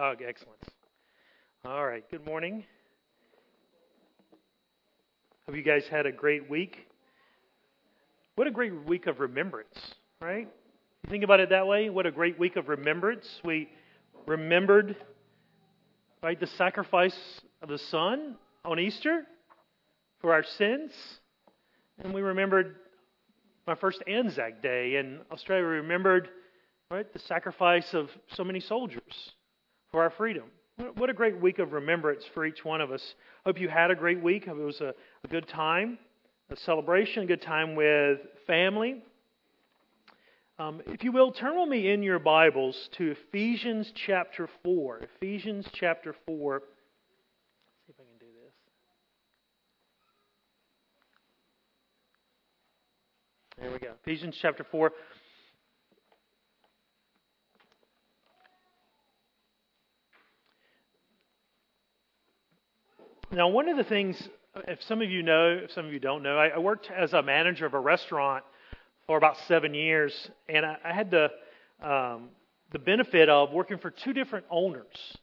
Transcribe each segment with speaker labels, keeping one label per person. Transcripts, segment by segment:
Speaker 1: Oh, excellent. All right. Good morning. Hope you guys had a great week. What a great week of remembrance, right? You think about it that way. What a great week of remembrance. We remembered, right, the sacrifice of the Son on Easter for our sins, and we remembered my first Anzac Day in Australia. We remembered, right, the sacrifice of so many soldiers for our freedom. What a great week of remembrance for each one of us. Hope you had a great week. Hope it was a, a good time, a celebration, a good time with family. Um, if you will, turn with me in your Bibles to Ephesians chapter 4. Ephesians chapter 4. Let's see if I can do this. There we go. Ephesians chapter 4. Now, one of the things, if some of you know, if some of you don't know, I, I worked as a manager of a restaurant for about seven years, and I, I had the um, the benefit of working for two different owners,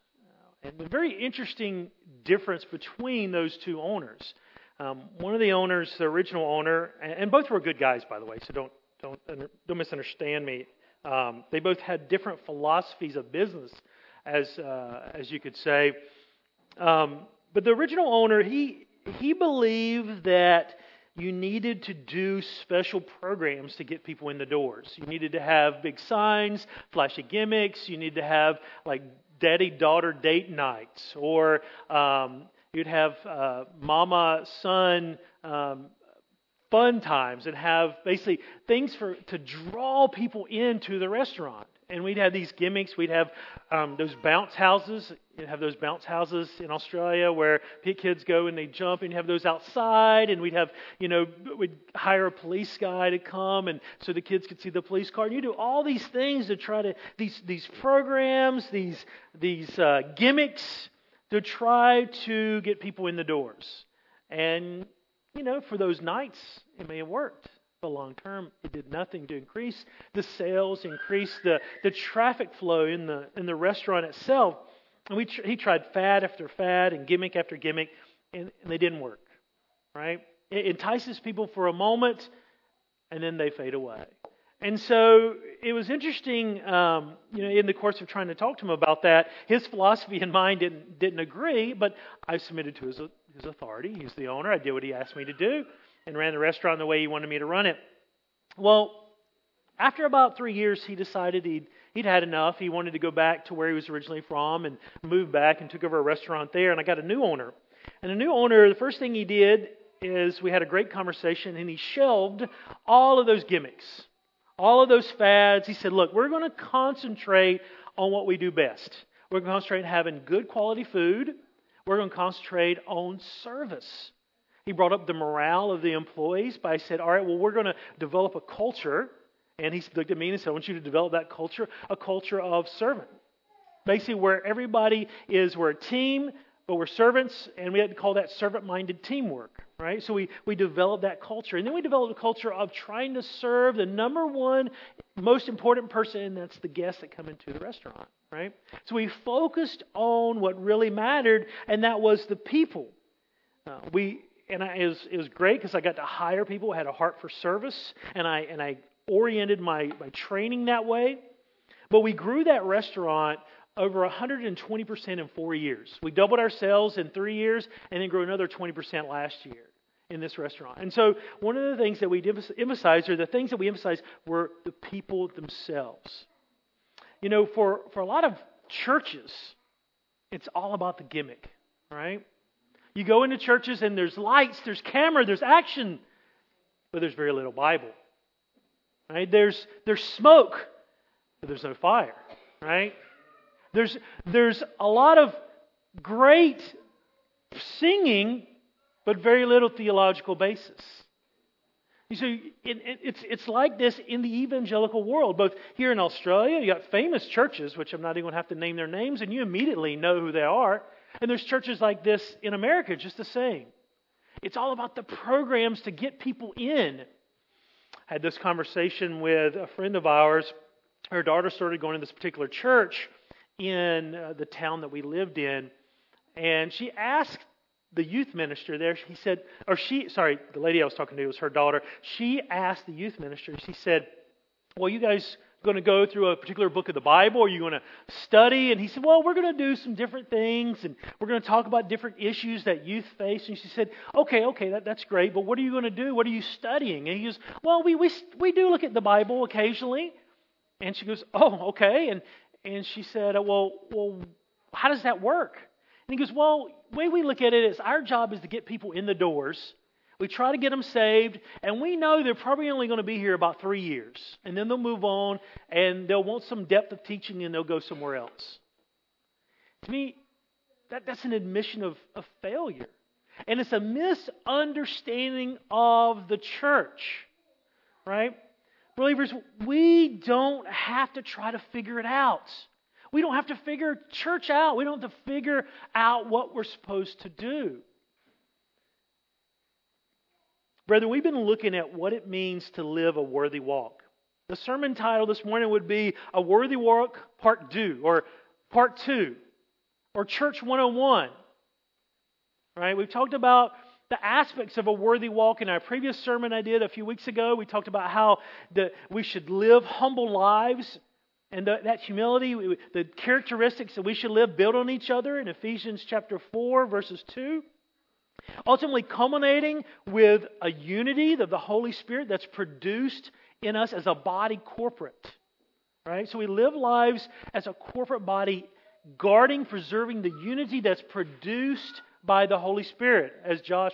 Speaker 1: and a very interesting difference between those two owners. Um, one of the owners, the original owner, and, and, both were good guys, by the way, so don't don't don't misunderstand me. Um, they both had different philosophies of business, as uh, as you could say. Um, but the original owner, he, he believed that you needed to do special programs to get people in the doors. You needed to have big signs, flashy gimmicks. You need to have like daddy daughter date nights, or um, you'd have uh, mama son um, fun times, and have basically things for to draw people into the restaurant and we'd have these gimmicks. We'd have um, those bounce houses. You'd have those bounce houses in Australia where kids go and they jump, and you have those outside. And we'd have, you know, we'd hire a police guy to come, and so the kids could see the police car. And you do all these things to try to these these programs, these these uh, gimmicks to try to get people in the doors. And you know, for those nights, it may have worked but long term, it did nothing to increase the sales, increase the, the traffic flow in the, in the restaurant itself. And we he tried fad after fad and gimmick after gimmick, and, and they didn't work, right? It entices people for a moment, and then they fade away. And so it was interesting, um, you know, in the course of trying to talk to him about that, his philosophy and mine didn't, didn't agree, but I submitted to his, his authority. He's the owner. I did what he asked me to do and ran the restaurant the way he wanted me to run it. Well, after about three years, he decided he'd, he'd had enough. He wanted to go back to where he was originally from and moved back and took over a restaurant there. And I got a new owner. And the new owner, the first thing he did is we had a great conversation and he shelved all of those gimmicks, all of those fads. He said, Look, we're going to concentrate on what we do best. We're going to concentrate on having good quality food. We're going to concentrate on service. He brought up the morale of the employees by said, All right, well, we're going to develop a culture. And he looked at me and said, I want you to develop that culture, a culture of servant. Basically, where everybody is, we're a team, but we're servants, and we had to call that servant minded teamwork, right? So we, we developed that culture. And then we developed a culture of trying to serve the number one most important person, and that's the guests that come into the restaurant, right? So we focused on what really mattered, and that was the people. Uh, we and I, it, was, it was great because I got to hire people who had a heart for service, and I and I oriented my, my training that way. But we grew that restaurant over 120% in four years. We doubled our sales in three years, and then grew another 20% last year in this restaurant. And so, one of the things that we emphasized, or the things that we emphasized, were the people themselves. You know, for, for a lot of churches, it's all about the gimmick, right? You go into churches and there's lights, there's camera, there's action, but there's very little Bible. Right? There's there's smoke, but there's no fire. Right? There's there's a lot of great singing, but very little theological basis. You see, it, it, it's, it's like this in the evangelical world. Both here in Australia, you got famous churches, which I'm not even going to have to name their names, and you immediately know who they are. And there's churches like this in America, just the same. It's all about the programs to get people in. I had this conversation with a friend of ours. Her daughter started going to this particular church, in uh, the town that we lived in, and she asked the youth minister there. He said, or she, sorry, the lady I was talking to was her daughter. She asked the youth minister. She said, "Well, you guys going to go through a particular book of the Bible? Are you going to study? And he said, Well, we're going to do some different things and we're going to talk about different issues that youth face. And she said, Okay, okay, that, that's great, but what are you going to do? What are you studying? And he goes, Well, we, we, we do look at the Bible occasionally. And she goes, Oh, okay. And, and she said, Well, well, how does that work? And he goes, Well, the way we look at it is our job is to get people in the doors we try to get them saved, and we know they're probably only going to be here about three years. And then they'll move on, and they'll want some depth of teaching, and they'll go somewhere else. To me, that, that's an admission of, of failure. And it's a misunderstanding of the church, right? Believers, we don't have to try to figure it out. We don't have to figure church out. We don't have to figure out what we're supposed to do. Brethren, we've been looking at what it means to live a worthy walk. The sermon title this morning would be A Worthy Walk Part 2 or Part 2 or Church 101. Right? We've talked about the aspects of a worthy walk in our previous sermon I did a few weeks ago. We talked about how the, we should live humble lives and the, that humility, the characteristics that we should live build on each other in Ephesians chapter 4, verses 2. Ultimately, culminating with a unity of the Holy Spirit that's produced in us as a body corporate. Right? So we live lives as a corporate body, guarding, preserving the unity that's produced by the Holy Spirit, as Josh,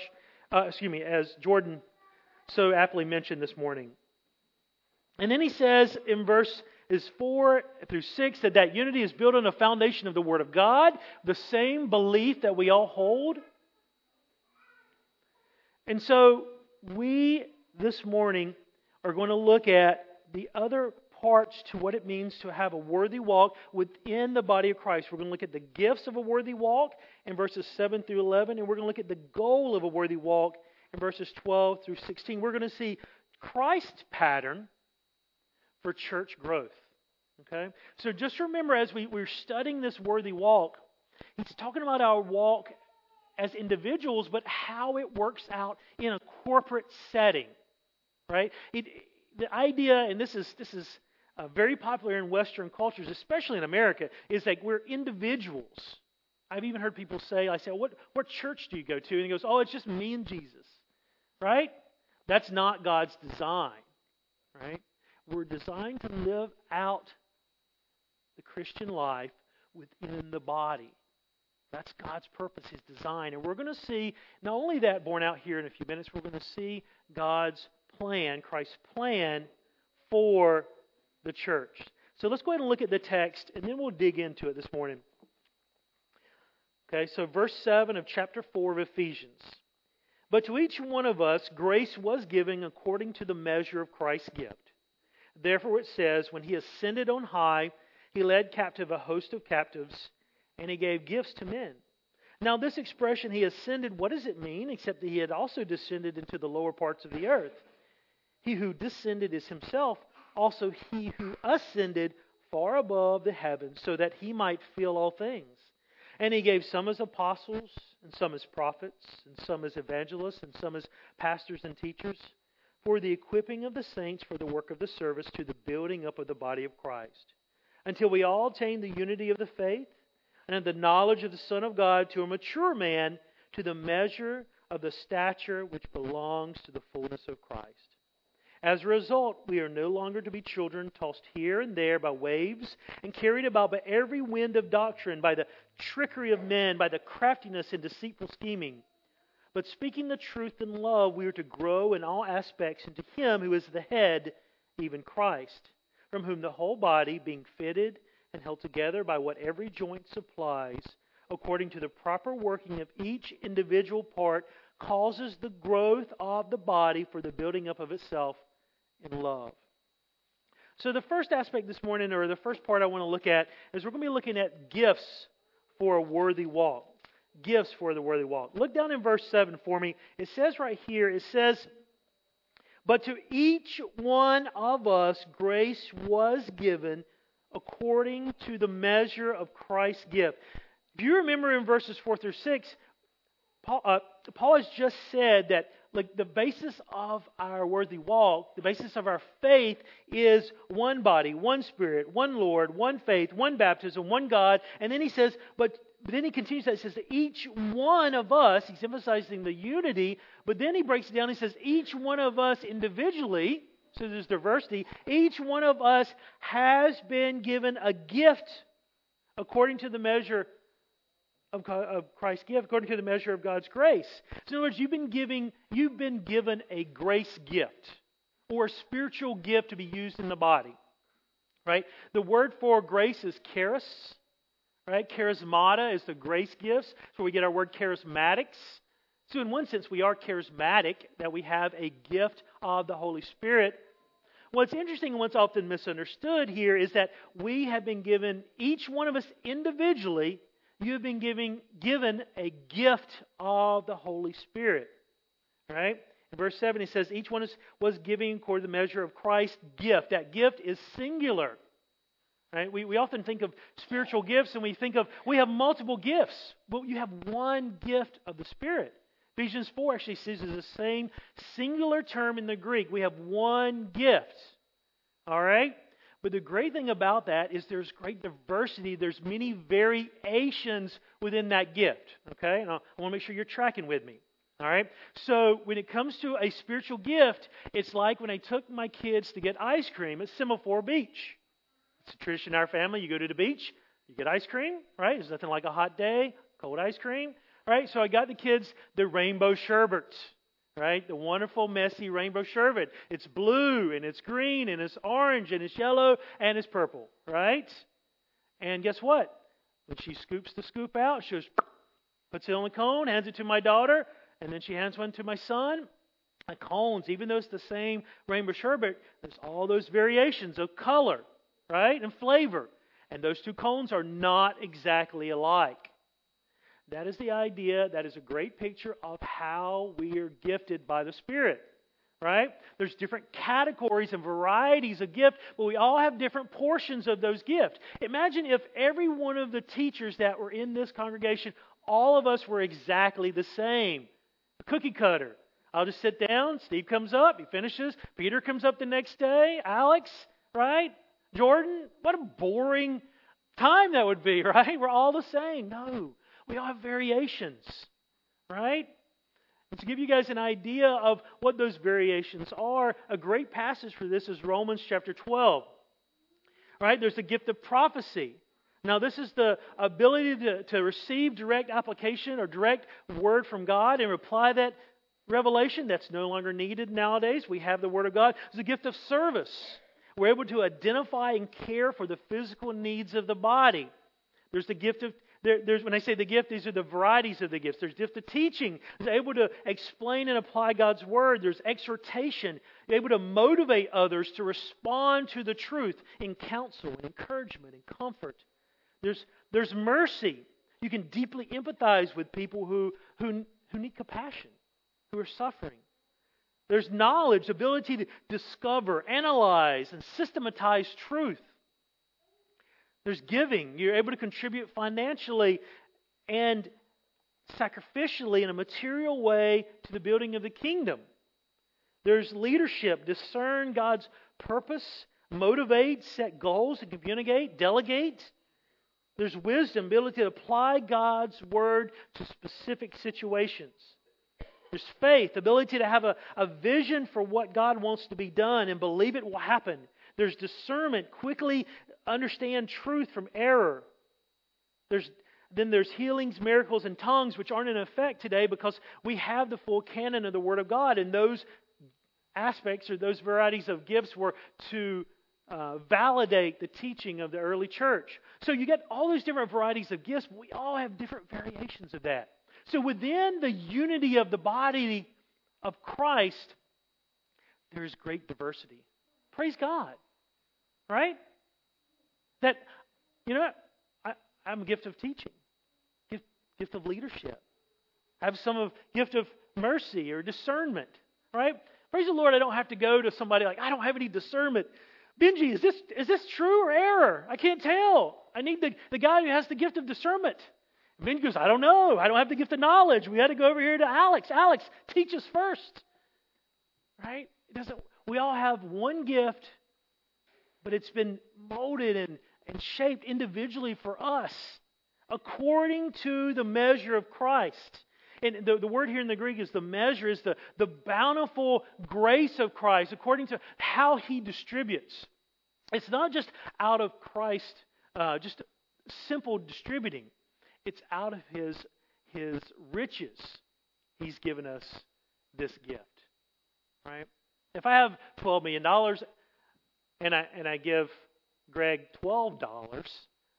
Speaker 1: uh, excuse me, as Jordan so aptly mentioned this morning. And then he says in verse is 4 through 6 that that unity is built on a foundation of the Word of God, the same belief that we all hold, and so we this morning are going to look at the other parts to what it means to have a worthy walk within the body of Christ. We're going to look at the gifts of a worthy walk in verses 7 through 11, and we're going to look at the goal of a worthy walk in verses 12 through 16. We're going to see Christ's pattern for church growth. Okay? So just remember as we, we're studying this worthy walk, he's talking about our walk as individuals, but how it works out in a corporate setting, right? It, the idea, and this is this is uh, very popular in Western cultures, especially in America, is that we're individuals. I've even heard people say, I say, what, what church do you go to? And he goes, oh, it's just me and Jesus, right? That's not God's design, right? We're designed to live out the Christian life within the body. That's God's purpose, His design. And we're going to see not only that borne out here in a few minutes, we're going to see God's plan, Christ's plan for the church. So let's go ahead and look at the text, and then we'll dig into it this morning. Okay, so verse 7 of chapter 4 of Ephesians. But to each one of us, grace was given according to the measure of Christ's gift. Therefore, it says, When he ascended on high, he led captive a host of captives and he gave gifts to men. Now, this expression, he ascended, what does it mean? Except that he had also descended into the lower parts of the earth. He who descended is himself also he who ascended far above the heavens, so that he might fill all things. And he gave some as apostles, and some as prophets, and some as evangelists, and some as pastors and teachers, for the equipping of the saints for the work of the service to the building up of the body of Christ, until we all attain the unity of the faith and in the knowledge of the Son of God to a mature man, to the measure of the stature which belongs to the fullness of Christ. As a result, we are no longer to be children tossed here and there by waves and carried about by every wind of doctrine, by the trickery of men, by the craftiness and deceitful scheming. But speaking the truth in love, we are to grow in all aspects into Him who is the head, even Christ, from whom the whole body, being fitted and held together by what every joint supplies, according to the proper working of each individual part, causes the growth of the body for the building up of itself in love. So, the first aspect this morning, or the first part I want to look at, is we're going to be looking at gifts for a worthy walk. Gifts for the worthy walk. Look down in verse 7 for me. It says right here, it says, But to each one of us grace was given according to the measure of Christ's gift. If you remember in verses 4 through 6, Paul, uh, Paul has just said that like the basis of our worthy walk, the basis of our faith is one body, one spirit, one Lord, one faith, one baptism, one God. And then he says, but, but then he continues that. He says that each one of us, he's emphasizing the unity, but then he breaks it down. He says, each one of us individually, so there's diversity, each one of us has been given a gift according to the measure of, Christ's gift according to the measure of God's grace. So in other words, you've been giving, you've been given a grace gift or a spiritual gift to be used in the body. Right? The word for grace is charis. Right? Charismata is the grace gifts. So we get our word charismatics. So in one sense, we are charismatic that we have a gift of the Holy Spirit. What's interesting and what's often misunderstood here is that we have been given, each one of us individually, you have been giving, given a gift of the Holy Spirit. Right? In verse 7, he says, Each one was giving according to the measure of Christ's gift. That gift is singular. Right? We, we often think of spiritual gifts and we think of, we have multiple gifts. But you have one gift of the Spirit. Ephesians 4 actually says the same singular term in the Greek. We have one gift. All right? But the great thing about that is there's great diversity. There's many variations within that gift. Okay? And I want to make sure you're tracking with me. All right? So when it comes to a spiritual gift, it's like when I took my kids to get ice cream at Semaphore Beach. It's a tradition in our family. You go to the beach, you get ice cream, right? There's nothing like a hot day, cold ice cream. Right? So I got the kids the rainbow sherbet right? The wonderful, messy rainbow sherbet. It's blue and it's green and it's orange and it's yellow and it's purple, right? And guess what? When she scoops the scoop out, she just puts it on the cone, hands it to my daughter, and then she hands one to my son. The cones, even though it's the same rainbow sherbet, there's all those variations of color, right? And flavor. And those two cones are not exactly alike. That is the idea. That is a great picture of how we are gifted by the Spirit. Right? There's different categories and varieties of gift, but we all have different portions of those gifts. Imagine if every one of the teachers that were in this congregation, all of us were exactly the same. A cookie cutter. I'll just sit down. Steve comes up. He finishes. Peter comes up the next day. Alex, right? Jordan. What a boring time that would be, right? We're all the same. No. We all have variations, right? And to give you guys an idea of what those variations are, a great passage for this is Romans chapter 12. Right? There's the gift of prophecy. Now, this is the ability to, to receive direct application or direct word from God and reply that revelation. That's no longer needed nowadays. We have the Word of God. It's a gift of service. We're able to identify and care for the physical needs of the body. There's the gift of there, there's, when I say the gift, these are the varieties of the gifts. There's gift of teaching, is able to explain and apply God's word. There's exhortation, able to motivate others to respond to the truth in counsel and encouragement and comfort. There's, there's mercy. You can deeply empathize with people who, who, who need compassion, who are suffering. There's knowledge, ability to discover, analyze, and systematize truth. There's giving. You're able to contribute financially and sacrificially in a material way to the building of the kingdom. There's leadership, discern God's purpose, motivate, set goals, and communicate, delegate. There's wisdom, ability to apply God's word to specific situations. There's faith, ability to have a, a vision for what God wants to be done and believe it will happen. There's discernment, quickly understand truth from error. There's, then there's healings, miracles, and tongues, which aren't in effect today because we have the full canon of the Word of God, and those aspects or those varieties of gifts were to uh, validate the teaching of the early church. So you get all these different varieties of gifts, we all have different variations of that. So within the unity of the body of Christ, there's great diversity. Praise God. Right? That, you know, I, I'm a gift of teaching, gift, gift of leadership. I have some of gift of mercy or discernment, right? Praise the Lord, I don't have to go to somebody like, I don't have any discernment. Benji, is this, is this true or error? I can't tell. I need the, the guy who has the gift of discernment. Benji goes, I don't know. I don't have the gift of knowledge. We had to go over here to Alex. Alex, teach us first. Right? It doesn't, we all have one gift, but it's been molded and, and shaped individually for us according to the measure of Christ. And the, the word here in the Greek is the measure, is the, the bountiful grace of Christ according to how he distributes. It's not just out of Christ, uh, just simple distributing. It's out of his, his riches. He's given us this gift. Right? If I have $12 million and I, and I give Greg $12,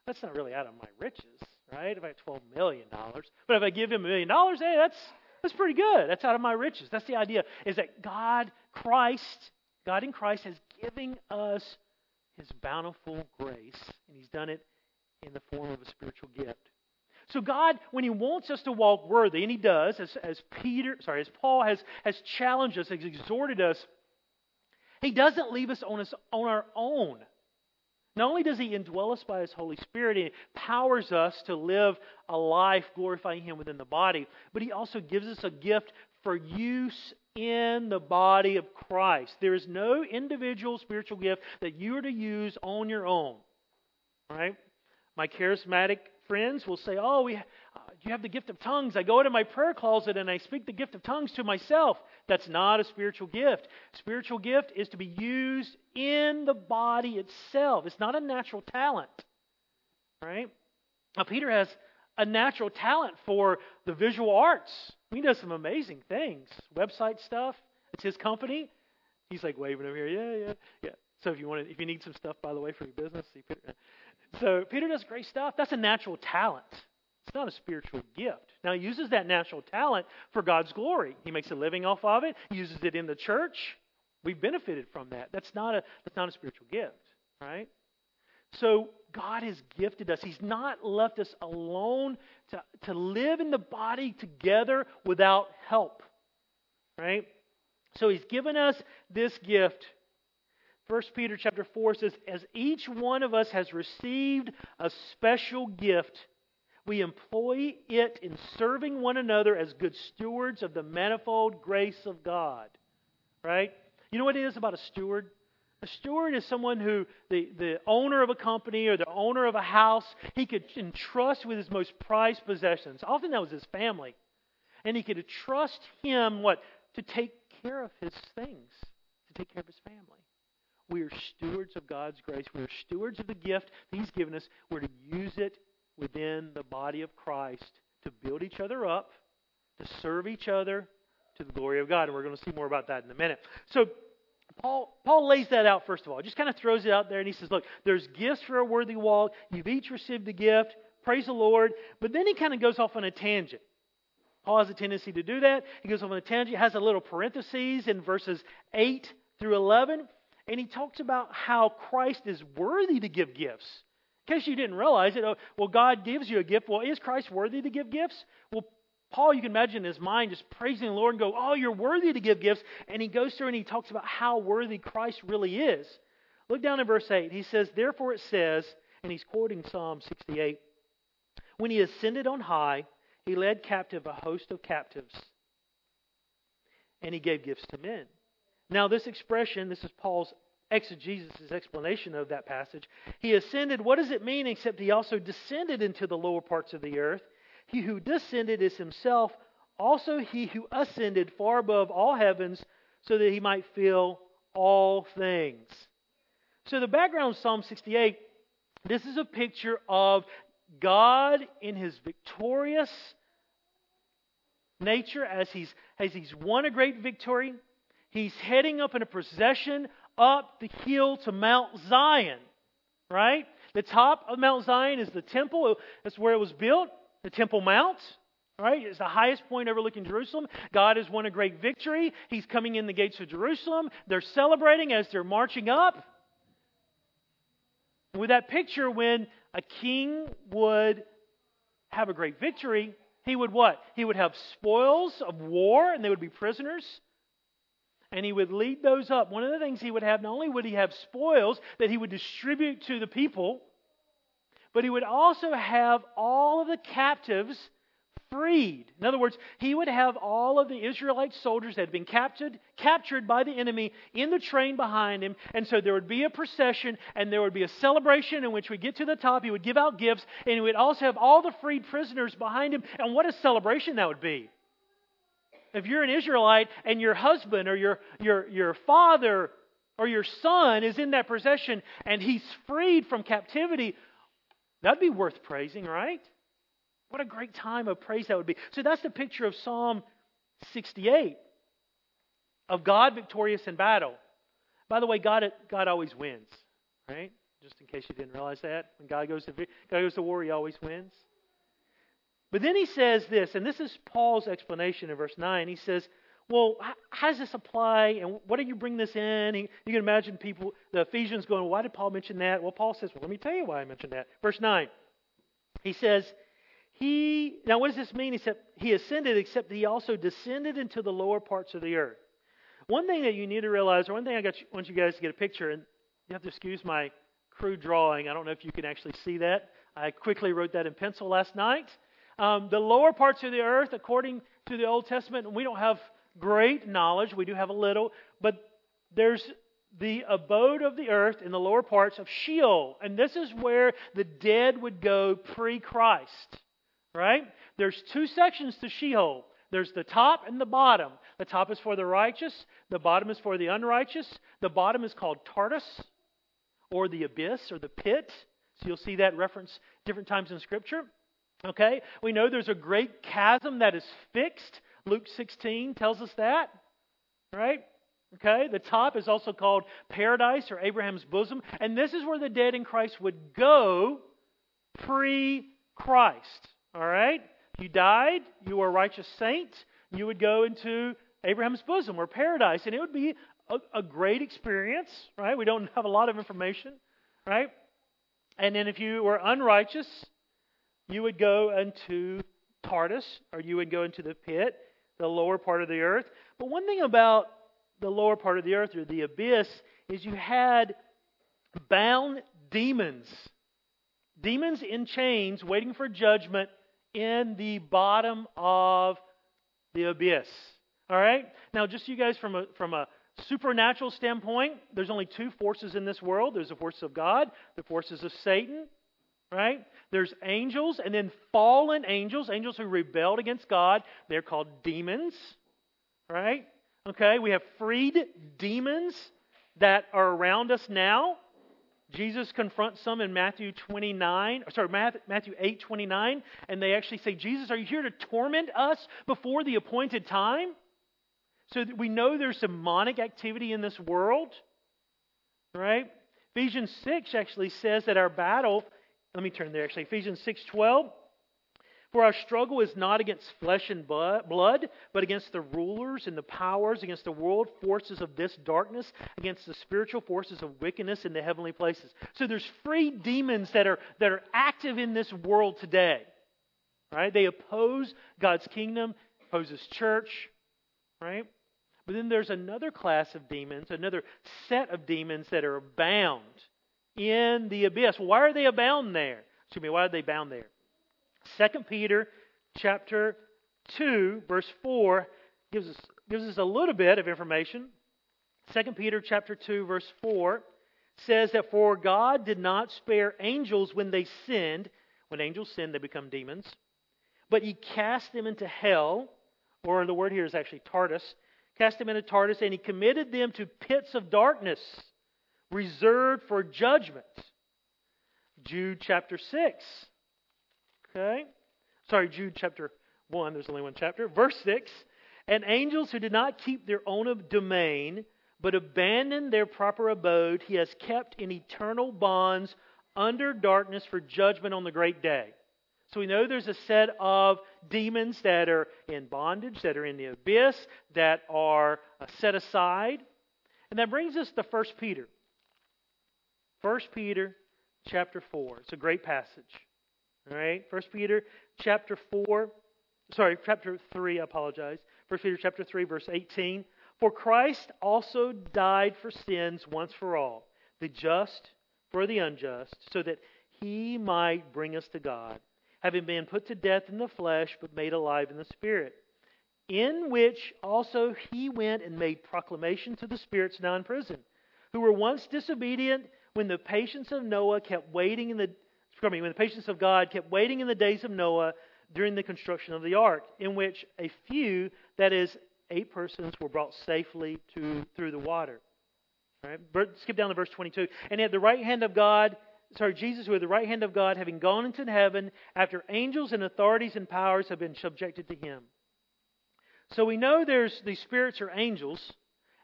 Speaker 1: that's not really out of my riches right? If I have twelve million dollars, but if I give him a million dollars, hey, that's that's pretty good. That's out of my riches. That's the idea. Is that God, Christ, God in Christ has given us His bountiful grace, and He's done it in the form of a spiritual gift. So God, when He wants us to walk worthy, and He does, as, as Peter, sorry, as Paul has has challenged us, has exhorted us, He doesn't leave us on us on our own. Not only does He indwell us by His Holy Spirit, He empowers us to live a life glorifying Him within the body, but He also gives us a gift for use in the body of Christ. There is no individual spiritual gift that you are to use on your own. Right? My charismatic friends will say, Oh, we, uh, you have the gift of tongues. I go into my prayer closet and I speak the gift of tongues to myself. That's not a spiritual gift. Spiritual gift is to be used in the body itself. It's not a natural talent. Right? Now, Peter has a natural talent for the visual arts. He does some amazing things. Website stuff. It's his company. He's like waving over here. Yeah, yeah, yeah. So if you want to, if you need some stuff, by the way, for your business, see Peter. So Peter does great stuff. That's a natural talent. It's not a spiritual gift. Now, he uses that natural talent for God's glory. He makes a living off of it, he uses it in the church. We've benefited from that. That's not a, that's not a spiritual gift, right? So, God has gifted us. He's not left us alone to, to live in the body together without help, right? So, He's given us this gift 1 Peter chapter 4 says, As each one of us has received a special gift, we employ it in serving one another as good stewards of the manifold grace of God. Right? You know what it is about a steward? A steward is someone who, the, the owner of a company or the owner of a house, he could entrust with his most prized possessions. Often that was his family. And he could entrust him, what? To take care of his things, to take care of his family. We are stewards of God's grace. We are stewards of the gift He's given us. We're to use it within the body of Christ to build each other up, to serve each other to the glory of God. And we're going to see more about that in a minute. So, Paul, Paul lays that out first of all. Just kind of throws it out there and he says, Look, there's gifts for a worthy walk. You've each received a gift. Praise the Lord. But then he kind of goes off on a tangent. Paul has a tendency to do that. He goes off on a tangent, has a little parentheses in verses 8 through 11 and he talks about how Christ is worthy to give gifts. In case you didn't realize it, oh, well, God gives you a gift. Well, is Christ worthy to give gifts? Well, Paul, you can imagine in his mind just praising the Lord and go, Oh, you're worthy to give gifts. And he goes through and he talks about how worthy Christ really is. Look down in verse 8. He says, Therefore it says, and he's quoting Psalm 68, When he ascended on high, he led captive a host of captives, and he gave gifts to men. Now, this expression, this is Paul's exegesis' explanation of that passage. He ascended, what does it mean except he also descended into the lower parts of the earth? He who descended is himself, also he who ascended far above all heavens, so that he might fill all things. So, the background of Psalm 68 this is a picture of God in his victorious nature as he's, as he's won a great victory he's heading up in a procession up the hill to Mount Zion, right? The top of Mount Zion is the temple. That's where it was built, the Temple Mount. Right? It's the highest point overlooking Jerusalem. God has won a great victory. He's coming in the gates of Jerusalem. They're celebrating as they're marching up. With that picture, when a king would have a great victory, he would what? He would have spoils of war and they would be prisoners. And he would lead those up. One of the things he would have, not only would he have spoils that he would distribute to the people, but he would also have all of the captives freed. In other words, he would have all of the Israelite soldiers that had been captured, captured by the enemy in the train behind him. And so there would be a procession and there would be a celebration in which we get to the top. He would give out gifts and he would also have all the freed prisoners behind him. And what a celebration that would be. If you're an Israelite and your husband or your, your, your father or your son is in that procession and he's freed from captivity, that'd be worth praising, right? What a great time of praise that would be. So that's the picture of Psalm 68 of God victorious in battle. By the way, God, God always wins, right? Just in case you didn't realize that. When God goes to, God goes to war, he always wins. But then he says this, and this is Paul's explanation in verse 9. He says, Well, how does this apply? And what do you bring this in? you can imagine people, the Ephesians going, Why did Paul mention that? Well, Paul says, Well, let me tell you why I mentioned that. Verse 9. He says, he, now what does this mean? He said he ascended, except that he also descended into the lower parts of the earth. One thing that you need to realize, or one thing I got you, want you guys to get a picture, and you have to excuse my crude drawing. I don't know if you can actually see that. I quickly wrote that in pencil last night. Um, the lower parts of the earth, according to the Old Testament, we don't have great knowledge. We do have a little, but there's the abode of the earth in the lower parts of Sheol, and this is where the dead would go pre-Christ right? There's two sections to Sheol. There's the top and the bottom. The top is for the righteous, the bottom is for the unrighteous. The bottom is called Tartarus or the abyss or the pit. So you'll see that reference different times in Scripture. Okay? We know there's a great chasm that is fixed. Luke 16 tells us that. Right? Okay? The top is also called paradise or Abraham's bosom. And this is where the dead in Christ would go pre Christ. All right? You died, you were a righteous saint, you would go into Abraham's bosom or paradise, and it would be a, a great experience, right? We don't have a lot of information, right? And then if you were unrighteous, you would go into Tartarus, or you would go into the pit, the lower part of the earth. But one thing about the lower part of the earth, or the abyss, is you had bound demons. Demons in chains waiting for judgment in the bottom of the abyss. All right? Now, just you guys from a, from a supernatural standpoint, there's only two forces in this world there's the forces of God, the forces of Satan. Right? There's angels and then fallen angels, angels who rebelled against God. They're called demons. Right? Okay? We have freed demons that are around us now. Jesus confronts some in Matthew 29, sorry, Matthew 8, 29, and they actually say, Jesus, are you here to torment us before the appointed time? So we know there's demonic activity in this world, right? Ephesians 6 actually says that our battle, let me turn there actually, Ephesians 6:12. for our struggle is not against flesh and blood, but against the rulers and the powers, against the world forces of this darkness, against the spiritual forces of wickedness in the heavenly places. So there's free demons that are, that are active in this world today. Right? They oppose God's kingdom, opposes church, right? But then there's another class of demons, another set of demons that are bound in the abyss. Why are they bound there? Excuse me, why are they bound there? 2 Peter chapter 2, verse 4 gives us, gives us a little bit of information. 2 Peter chapter 2, verse 4 says that for God did not spare angels when they sinned. When angels sin, they become demons. But he cast them into hell, or the word here is actually Tartarus. Cast them into Tartarus, and he committed them to pits of darkness, reserved for judgment. Jude chapter 6 Okay? Sorry, Jude chapter 1, there's only one chapter. Verse 6 And angels who did not keep their own domain, but abandoned their proper abode, he has kept in eternal bonds under darkness for judgment on the great day. So we know there's a set of demons that are in bondage, that are in the abyss, that are uh, set aside. And that brings us to 1 Peter. 1 Peter chapter 4. It's a great passage. All right, First Peter chapter four, sorry, chapter three. I apologize. First Peter chapter three, verse eighteen. For Christ also died for sins once for all, the just for the unjust, so that he might bring us to God, having been put to death in the flesh, but made alive in the Spirit, in which also he went and made proclamation to the spirits now in prison, who were once disobedient when the patience of Noah kept waiting in the excuse me, when the patience of God kept waiting in the days of Noah during the construction of the ark, in which a few, that is, eight persons were brought safely to through the water. Right, skip down to verse 22. And at the right hand of God, sorry, Jesus, who at the right hand of God, having gone into heaven, after angels and authorities and powers have been subjected to him. So we know there's these spirits are angels,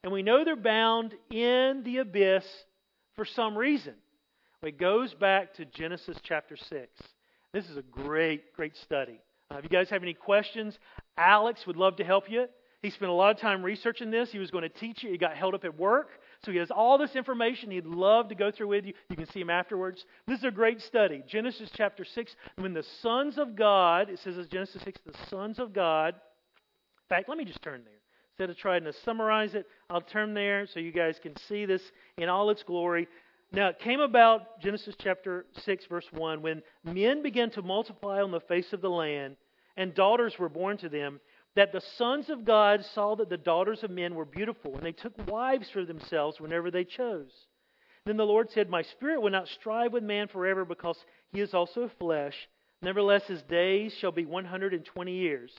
Speaker 1: and we know they're bound in the abyss for some reason. It goes back to Genesis chapter 6. This is a great, great study. Uh, if you guys have any questions, Alex would love to help you. He spent a lot of time researching this. He was going to teach you. He got held up at work. So he has all this information he'd love to go through with you. You can see him afterwards. This is a great study. Genesis chapter 6. When the sons of God, it says in Genesis 6, the sons of God. In fact, let me just turn there. Instead of trying to summarize it, I'll turn there so you guys can see this in all its glory. Now, it came about, Genesis chapter 6, verse 1, when men began to multiply on the face of the land, and daughters were born to them that the sons of God saw that the daughters of men were beautiful, and they took wives for themselves whenever they chose. Then the Lord said, My spirit will not strive with man forever, because he is also flesh. Nevertheless, his days shall be 120 years.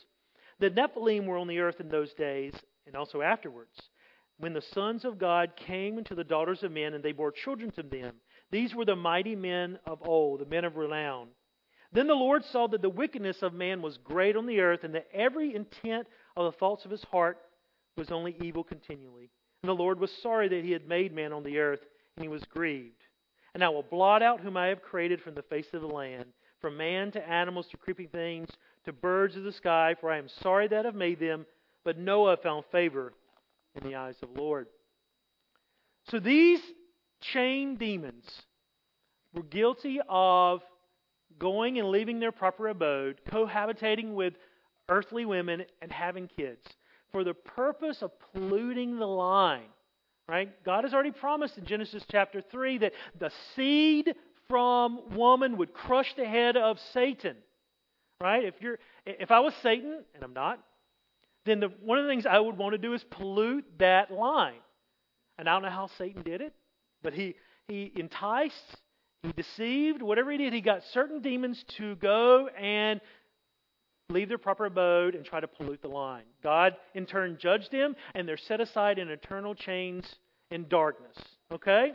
Speaker 1: The Nephilim were on the earth in those days, and also afterwards, when the sons of God came into the daughters of men, and they bore children to them. These were the mighty men of old, the men of renown. Then the Lord saw that the wickedness of man was great on the earth, and that every intent of the thoughts of his heart was only evil continually. And the Lord was sorry that he had made man on the earth, and he was grieved. And I will blot out whom I have created from the face of the land, from man to animals to creeping things to birds of the sky, for I am sorry that I have made them. But Noah found favor in the eyes of the Lord. So these chained demons were guilty of going and leaving their proper abode, cohabitating with earthly women, and having kids for the purpose of polluting the line. Right? God has already promised in Genesis chapter 3 that the seed from woman would crush the head of Satan. Right? If you're if I was Satan, and I'm not, then the, one of the things I would want to do is pollute that line. And I don't know how Satan did it, but he he enticed he deceived, whatever he did, he got certain demons to go and leave their proper abode and try to pollute the line. God, in turn, judged them, and they're set aside in eternal chains in darkness. Okay?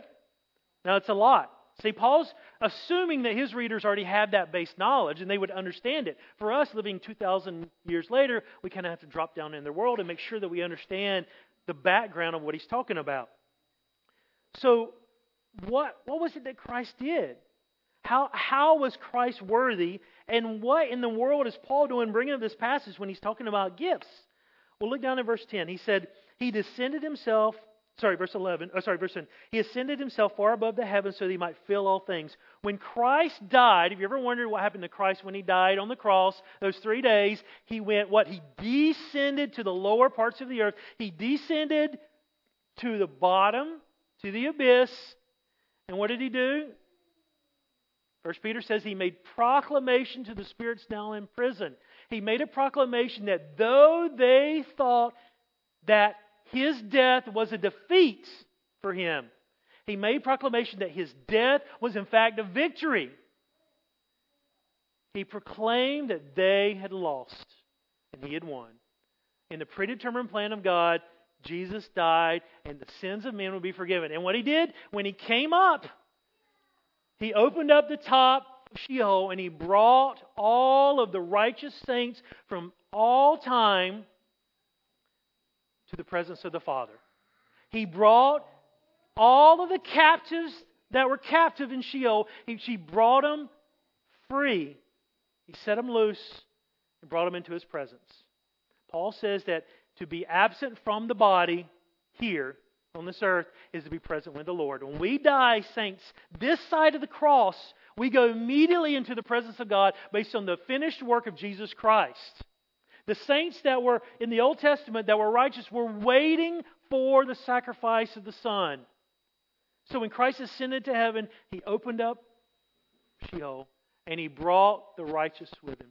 Speaker 1: Now, it's a lot. See, Paul's assuming that his readers already have that base knowledge and they would understand it. For us, living 2,000 years later, we kind of have to drop down in their world and make sure that we understand the background of what he's talking about. So, what, what was it that Christ did? How, how was Christ worthy? And what in the world is Paul doing bringing up this passage when he's talking about gifts? Well, look down at verse 10. He said, He descended himself, sorry, verse 11, oh, sorry, verse 10. He ascended himself far above the heavens so that he might fill all things. When Christ died, have you ever wondered what happened to Christ when he died on the cross? Those three days, he went, what? He descended to the lower parts of the earth. He descended to the bottom, to the abyss, and what did he do? First Peter says he made proclamation to the spirits now in prison. He made a proclamation that though they thought that his death was a defeat for him, he made proclamation that his death was in fact a victory. He proclaimed that they had lost and he had won. In the predetermined plan of God, Jesus died and the sins of men would be forgiven. And what he did, when he came up, he opened up the top of Sheol and he brought all of the righteous saints from all time to the presence of the Father. He brought all of the captives that were captive in Sheol, he, he brought them free. He set them loose and brought them into his presence. Paul says that to be absent from the body here on this earth is to be present with the Lord. When we die, saints, this side of the cross, we go immediately into the presence of God based on the finished work of Jesus Christ. The saints that were in the Old Testament that were righteous were waiting for the sacrifice of the Son. So when Christ ascended to heaven, he opened up Sheol and he brought the righteous with him.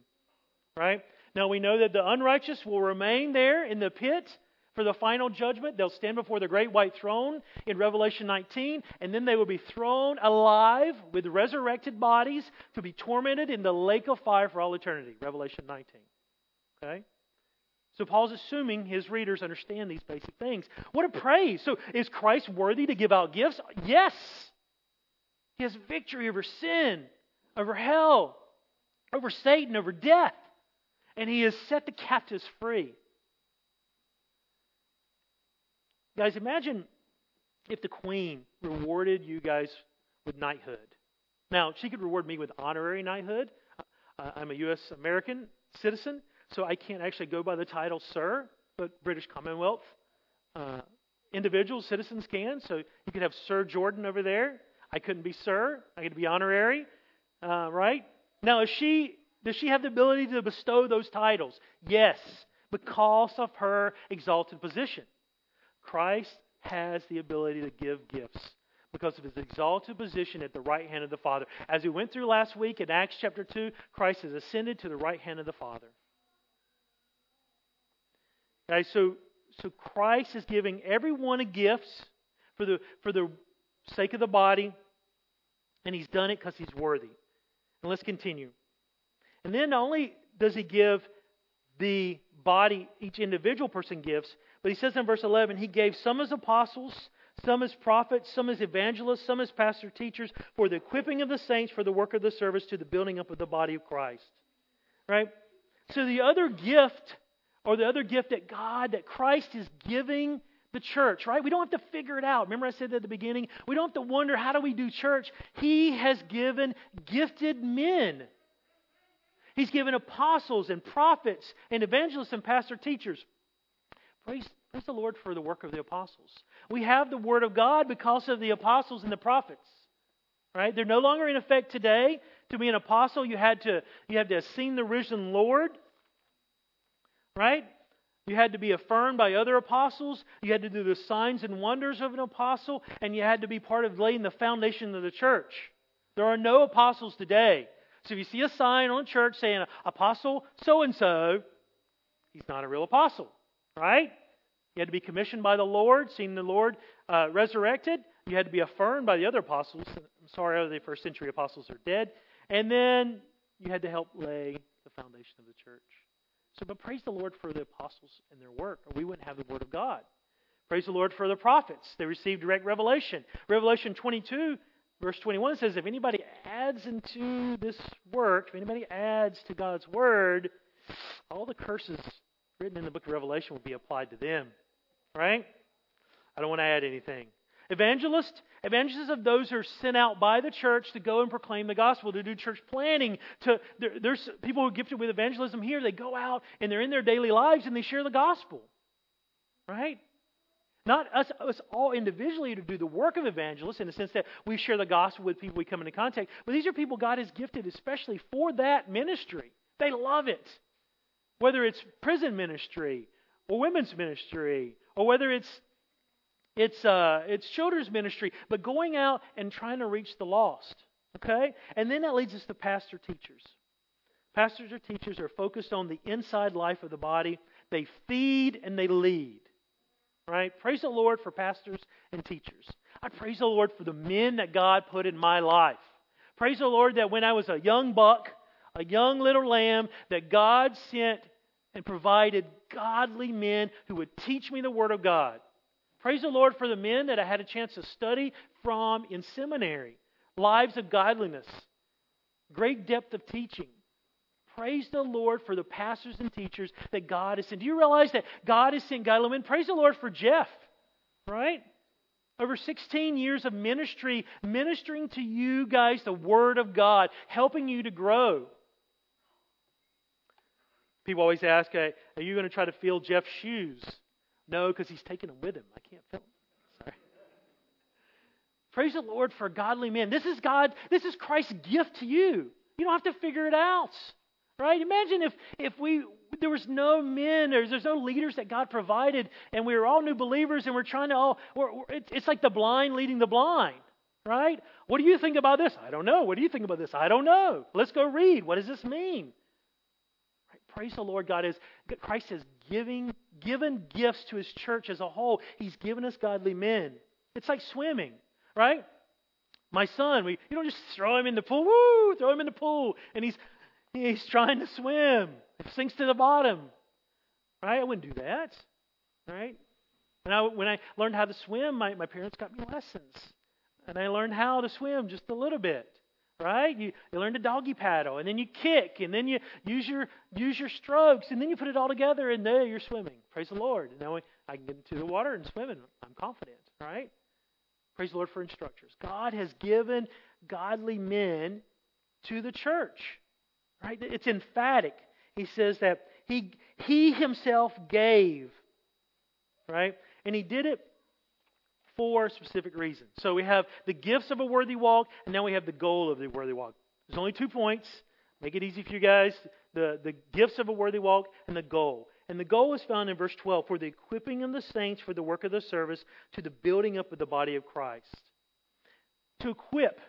Speaker 1: Right? Now we know that the unrighteous will remain there in the pit for the final judgment. They'll stand before the great white throne in Revelation 19, and then they will be thrown alive with resurrected bodies to be tormented in the lake of fire for all eternity. Revelation 19. Okay? So Paul's assuming his readers understand these basic things. What a praise! So is Christ worthy to give out gifts? Yes. He has victory over sin, over hell, over Satan, over death. And he has set the captives free. Guys, imagine if the queen rewarded you guys with knighthood. Now, she could reward me with honorary knighthood. I'm a U.S. American citizen, so I can't actually go by the title sir, but British Commonwealth uh, individuals, citizens can. So you could have Sir Jordan over there. I couldn't be sir. I could be honorary, uh, right? Now, is she does she have the ability to bestow those titles? Yes, because of her exalted position. Christ has the ability to give gifts because of his exalted position at the right hand of the Father. As we went through last week in Acts chapter 2, Christ has ascended to the right hand of the Father. Okay, so, so Christ is giving everyone a gift for the, for the sake of the body, and he's done it because he's worthy. And let's continue. And then not only does he give the body, each individual person gifts, but he says in verse 11, he gave some as apostles, some as prophets, some as evangelists, some as pastor teachers, for the equipping of the saints for the work of the service to the building up of the body of Christ. Right? So the other gift, or the other gift that God, that Christ is giving the church, right? We don't have to figure it out. Remember, I said at the beginning, we don't have to wonder how do we do church. He has given gifted men. He's given apostles and prophets and evangelists and pastor teachers. Praise, praise the Lord for the work of the apostles. We have the Word of God because of the apostles and the prophets. Right? They're no longer in effect today. To be an apostle, you had to you had to have seen the risen Lord. Right? You had to be affirmed by other apostles. You had to do the signs and wonders of an apostle, and you had to be part of laying the foundation of the church. There are no apostles today. So if you see a sign on a church saying apostle so and so, he's not a real apostle right? You had to be commissioned by the Lord, seen the Lord uh, resurrected. You had to be affirmed by the other apostles. I'm sorry, the first century apostles are dead. And then you had to help lay the foundation of the church. So, but praise the Lord for the apostles and their work, or we wouldn't have the Word of God. Praise the Lord for the prophets. They received direct revelation. Revelation 22, verse 21 says, If anybody adds into this work, if anybody adds to God's Word, all the curses written in the book of Revelation will be applied to them. Right? I don't want to add anything. Evangelists, evangelists of those who are sent out by the church to go and proclaim the gospel, to do church planting. To there, there's people who are gifted with evangelism here. They go out and they're in their daily lives and they share the gospel, right? Not us, us all individually to do the work of evangelists in the sense that we share the gospel with people we come into contact, but these are people God has gifted especially for that ministry. They love it. Whether it's prison ministry or women's ministry or whether it's it's uh, it's children's ministry, but going out and trying to reach the lost. Okay, and then that leads us to pastor teachers. Pastors or teachers are focused on the inside life of the body. They feed and they lead. Right? Praise the Lord for pastors and teachers. I praise the Lord for the men that God put in my life. Praise the Lord that when I was a young buck, a young little lamb that God sent and provided godly men who would teach me the Word of God. Praise the Lord for the men that I had a chance to study from in seminary. Lives of godliness, great depth of teaching. Praise the Lord for the pastors and teachers that God has sent. Do you realize that God has sent godly men? Praise the Lord for Jeff, right? Over 16 years of ministry, ministering to you guys the Word of God, helping you to grow. People always ask, Are you going to try to fill Jeff's shoes? No, because he's taking them with him. I can't film. Sorry. Praise the Lord for godly men. This is God, this is Christ's gift to you. You don't have to figure it out. Right? Imagine if, if we There was no men, there's, there's no leaders that God provided, and we were all new believers, and we're trying to all, we're, we're, it's like the blind leading the blind, right? What do you think about this? I don't know. What do you think about this? I don't know. Let's go read. What does this mean? Right? Praise the Lord. God is, Christ is giving, given gifts to his church as a whole. He's given us godly men. It's like swimming, right? My son, we, you don't just throw him in the pool, woo, throw him in the pool, and he's, he's trying to swim. It sinks to the bottom. Right? I wouldn't do that. Right? When I, when I learned how to swim, my, my parents got me lessons. And I learned how to swim just a little bit. Right? You, you learn to doggy paddle, and then you kick, and then you use your use your strokes, and then you put it all together, and there you're swimming. Praise the Lord. Now I can get into the water and swim, and I'm confident. Right? Praise the Lord for instructors. God has given godly men to the church. Right? It's emphatic he says that he, he himself gave, right? And he did it for specific reasons. So we have the gifts of a worthy walk, and now we have the goal of the worthy walk. There's only two points. Make it easy for you guys. The, the gifts of a worthy walk and the goal. And the goal is found in verse 12 for the equipping of the saints for the work of the service to the building up of the body of Christ. To equip.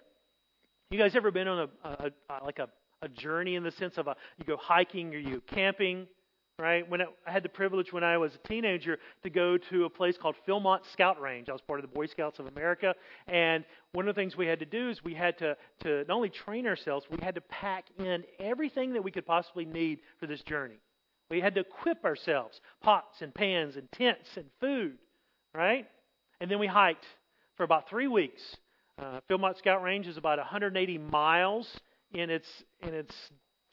Speaker 1: You guys ever been on a, a, a like a a journey in the sense of a you go hiking or you camping, right? When I, I had the privilege when I was a teenager to go to a place called Philmont Scout Ranch. I was part of the Boy Scouts of America, and one of the things we had to do is we had to to not only train ourselves, we had to pack in everything that we could possibly need for this journey. We had to equip ourselves, pots and pans and tents and food, right? And then we hiked for about three weeks. Uh, Philmont Scout Ranch is about 180 miles in its in its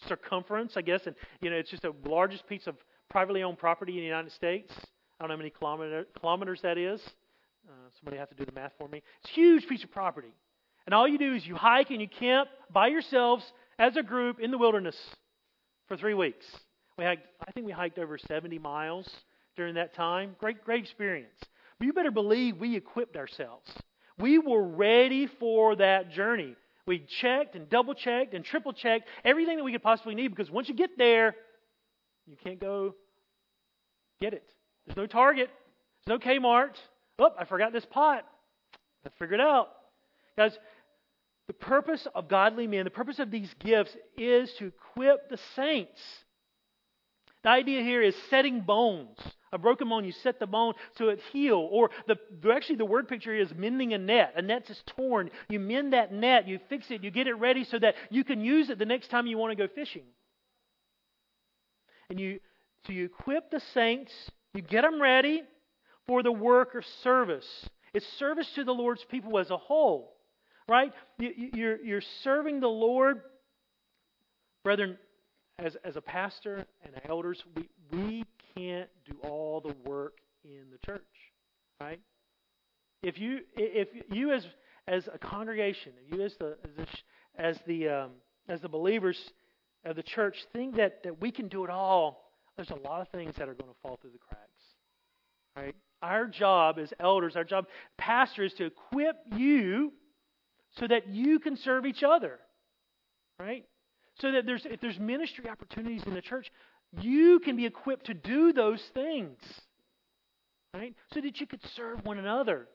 Speaker 1: circumference, I guess, and you know it's just the largest piece of privately owned property in the United States. I don't know how many kilometer, kilometers that is. Uh, somebody have to do the math for me. It's a huge piece of property, and all you do is you hike and you camp by yourselves as a group in the wilderness for three weeks. We hiked, I think we hiked over 70 miles during that time. Great, great experience. But you better believe we equipped ourselves. We were ready for that journey. We checked and double checked and triple checked everything that we could possibly need because once you get there, you can't go get it. There's no Target, there's no Kmart. Oh, I forgot this pot. Let's figure it out. Guys, the purpose of godly men, the purpose of these gifts is to equip the saints. The idea here is setting bones. A broken bone, you set the bone so it heal. Or the actually the word picture is mending a net. A net is torn. You mend that net, you fix it, you get it ready so that you can use it the next time you want to go fishing. And you so you equip the saints, you get them ready for the work or service. It's service to the Lord's people as a whole, right? You're, you're serving the Lord. Brethren, as, as a pastor and elders, we, we can't do all the work in the church, right? If you if you as as a congregation, if you as the as the as the, um, as the believers of the church think that that we can do it all, there's a lot of things that are going to fall through the cracks, right? Our job as elders, our job pastor is to equip you so that you can serve each other, right? So that there's if there's ministry opportunities in the church, you can be equipped to do those things. Right? So that you could serve one another.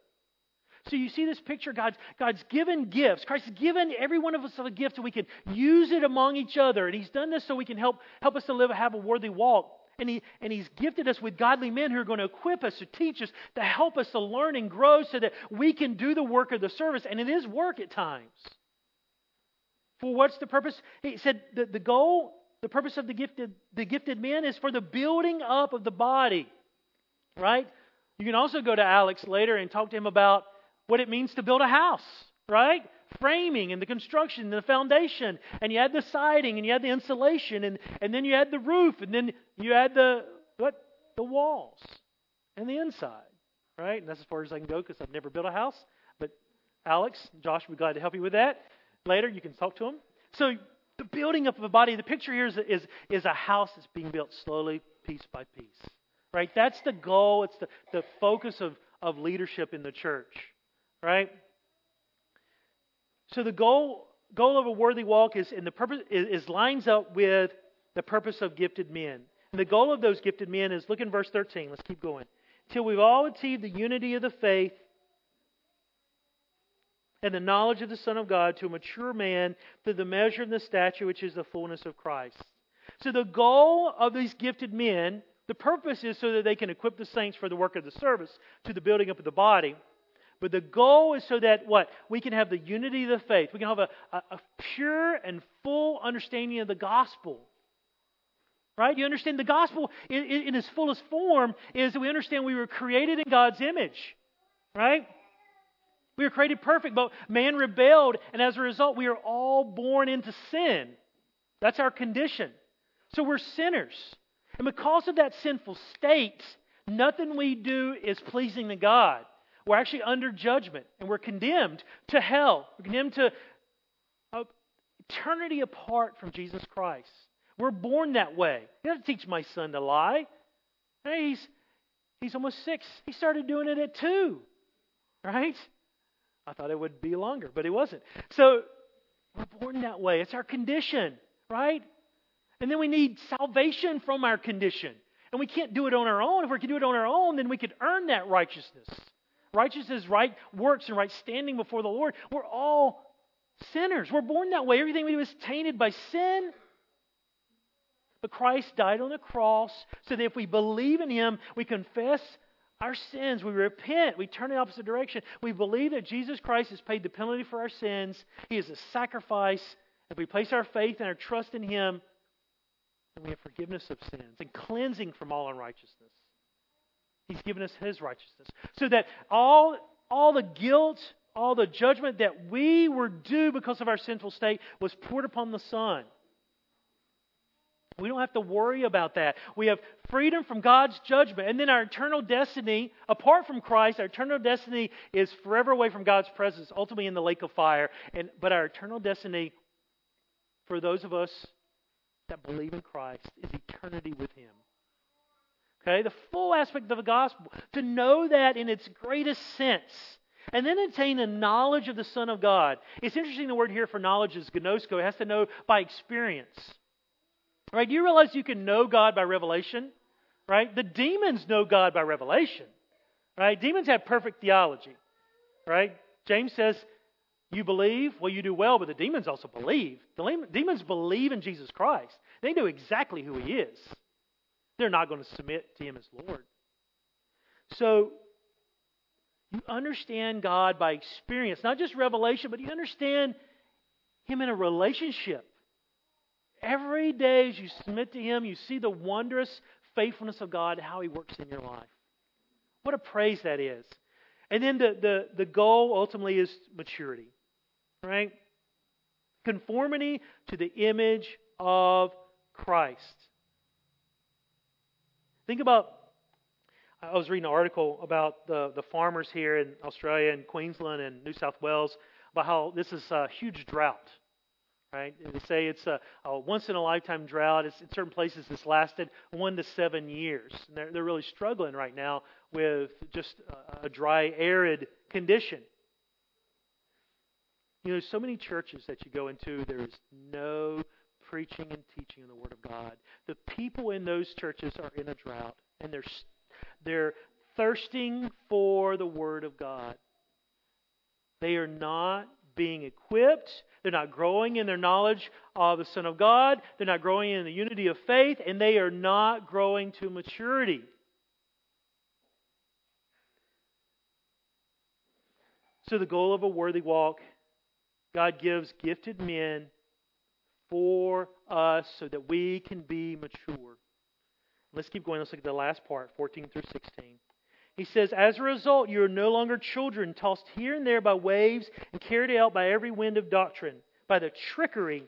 Speaker 1: So you see this picture, God's, God's given gifts. Christ's given every one of us a gift so we can use it among each other. And He's done this so we can help, help us to live, have a worthy walk. And, he, and He's gifted us with godly men who are going to equip us, to teach us, to help us to learn and grow so that we can do the work of the service. And it is work at times. For what's the purpose? He said the, the goal the purpose of the gifted, the gifted men is for the building up of the body. Right? You can also go to Alex later and talk to him about what it means to build a house, right? Framing and the construction and the foundation. And you add the siding and you add the insulation and, and then you add the roof and then you add the what? The walls and the inside. Right? And that's as far as I can go because I've never built a house. But Alex, Josh be glad to help you with that. Later you can talk to him. So the building up of a body, the picture here is, is, is a house that's being built slowly, piece by piece. Right? That's the goal. It's the, the focus of, of leadership in the church. Right? So the goal goal of a worthy walk is in the purpose is, is lines up with the purpose of gifted men. And the goal of those gifted men is look in verse 13. Let's keep going. Till we've all achieved the unity of the faith and the knowledge of the Son of God to a mature man through the measure and the stature which is the fullness of Christ. So the goal of these gifted men, the purpose is so that they can equip the saints for the work of the service to the building up of the body. But the goal is so that what? We can have the unity of the faith. We can have a, a, a pure and full understanding of the gospel. Right? You understand the gospel in, in, in its fullest form is that we understand we were created in God's image. Right? We were created perfect, but man rebelled, and as a result, we are all born into sin. That's our condition. So we're sinners. And because of that sinful state, nothing we do is pleasing to God. We're actually under judgment, and we're condemned to hell. We're condemned to eternity apart from Jesus Christ. We're born that way. He doesn't teach my son to lie. He's, he's almost six. He started doing it at two, right? I thought it would be longer, but it wasn't. So we're born that way. It's our condition, right? And then we need salvation from our condition. And we can't do it on our own. If we could do it on our own, then we could earn that righteousness. Righteousness, right works, and right standing before the Lord. We're all sinners. We're born that way. Everything we do is tainted by sin. But Christ died on the cross so that if we believe in Him, we confess our sins, we repent, we turn in the opposite direction. We believe that Jesus Christ has paid the penalty for our sins. He is a sacrifice. If we place our faith and our trust in Him, then we have forgiveness of sins and cleansing from all unrighteousness. He's given us His righteousness. So that all, all the guilt, all the judgment that we were due because of our sinful state was poured upon the Son. We don't have to worry about that. We have freedom from God's judgment. And then our eternal destiny, apart from Christ, our eternal destiny is forever away from God's presence, ultimately in the lake of fire. And, but our eternal destiny, for those of us that believe in Christ, is eternity with Him. Okay? The full aspect of the gospel. To know that in its greatest sense. And then attain a knowledge of the Son of God. It's interesting the word here for knowledge is gnosko. It has to know by experience. Right? Do you realize you can know God by revelation? Right? The demons know God by revelation. Right? Demons have perfect theology. Right? James says, You believe? Well, you do well, but the demons also believe. The demons believe in Jesus Christ. They know exactly who He is. They're not going to submit to Him as Lord. So, you understand God by experience, not just revelation, but you understand Him in a relationship. Every day as you submit to Him, you see the wondrous faithfulness of God, how He works in your life. What a praise that is. And then the, the, the goal ultimately is maturity, right? Conformity to the image of Christ. Think about, I was reading an article about the, the farmers here in Australia and Queensland and New South Wales about how this is a huge drought right? They say it's a, a once in a lifetime drought. It's, in certain places, it's lasted one to seven years. And they're, they're really struggling right now with just a, a dry, arid condition. You know, so many churches that you go into, there is no preaching and teaching of the Word of God. The people in those churches are in a drought, and they're they're thirsting for the Word of God. They are not being equipped. They're not growing in their knowledge of the Son of God. They're not growing in the unity of faith, and they are not growing to maturity. So, the goal of a worthy walk, God gives gifted men for us so that we can be mature. Let's keep going. Let's look at the last part, 14 through 16. He says, As a result, you are no longer children, tossed here and there by waves and carried out by every wind of doctrine, by the trickery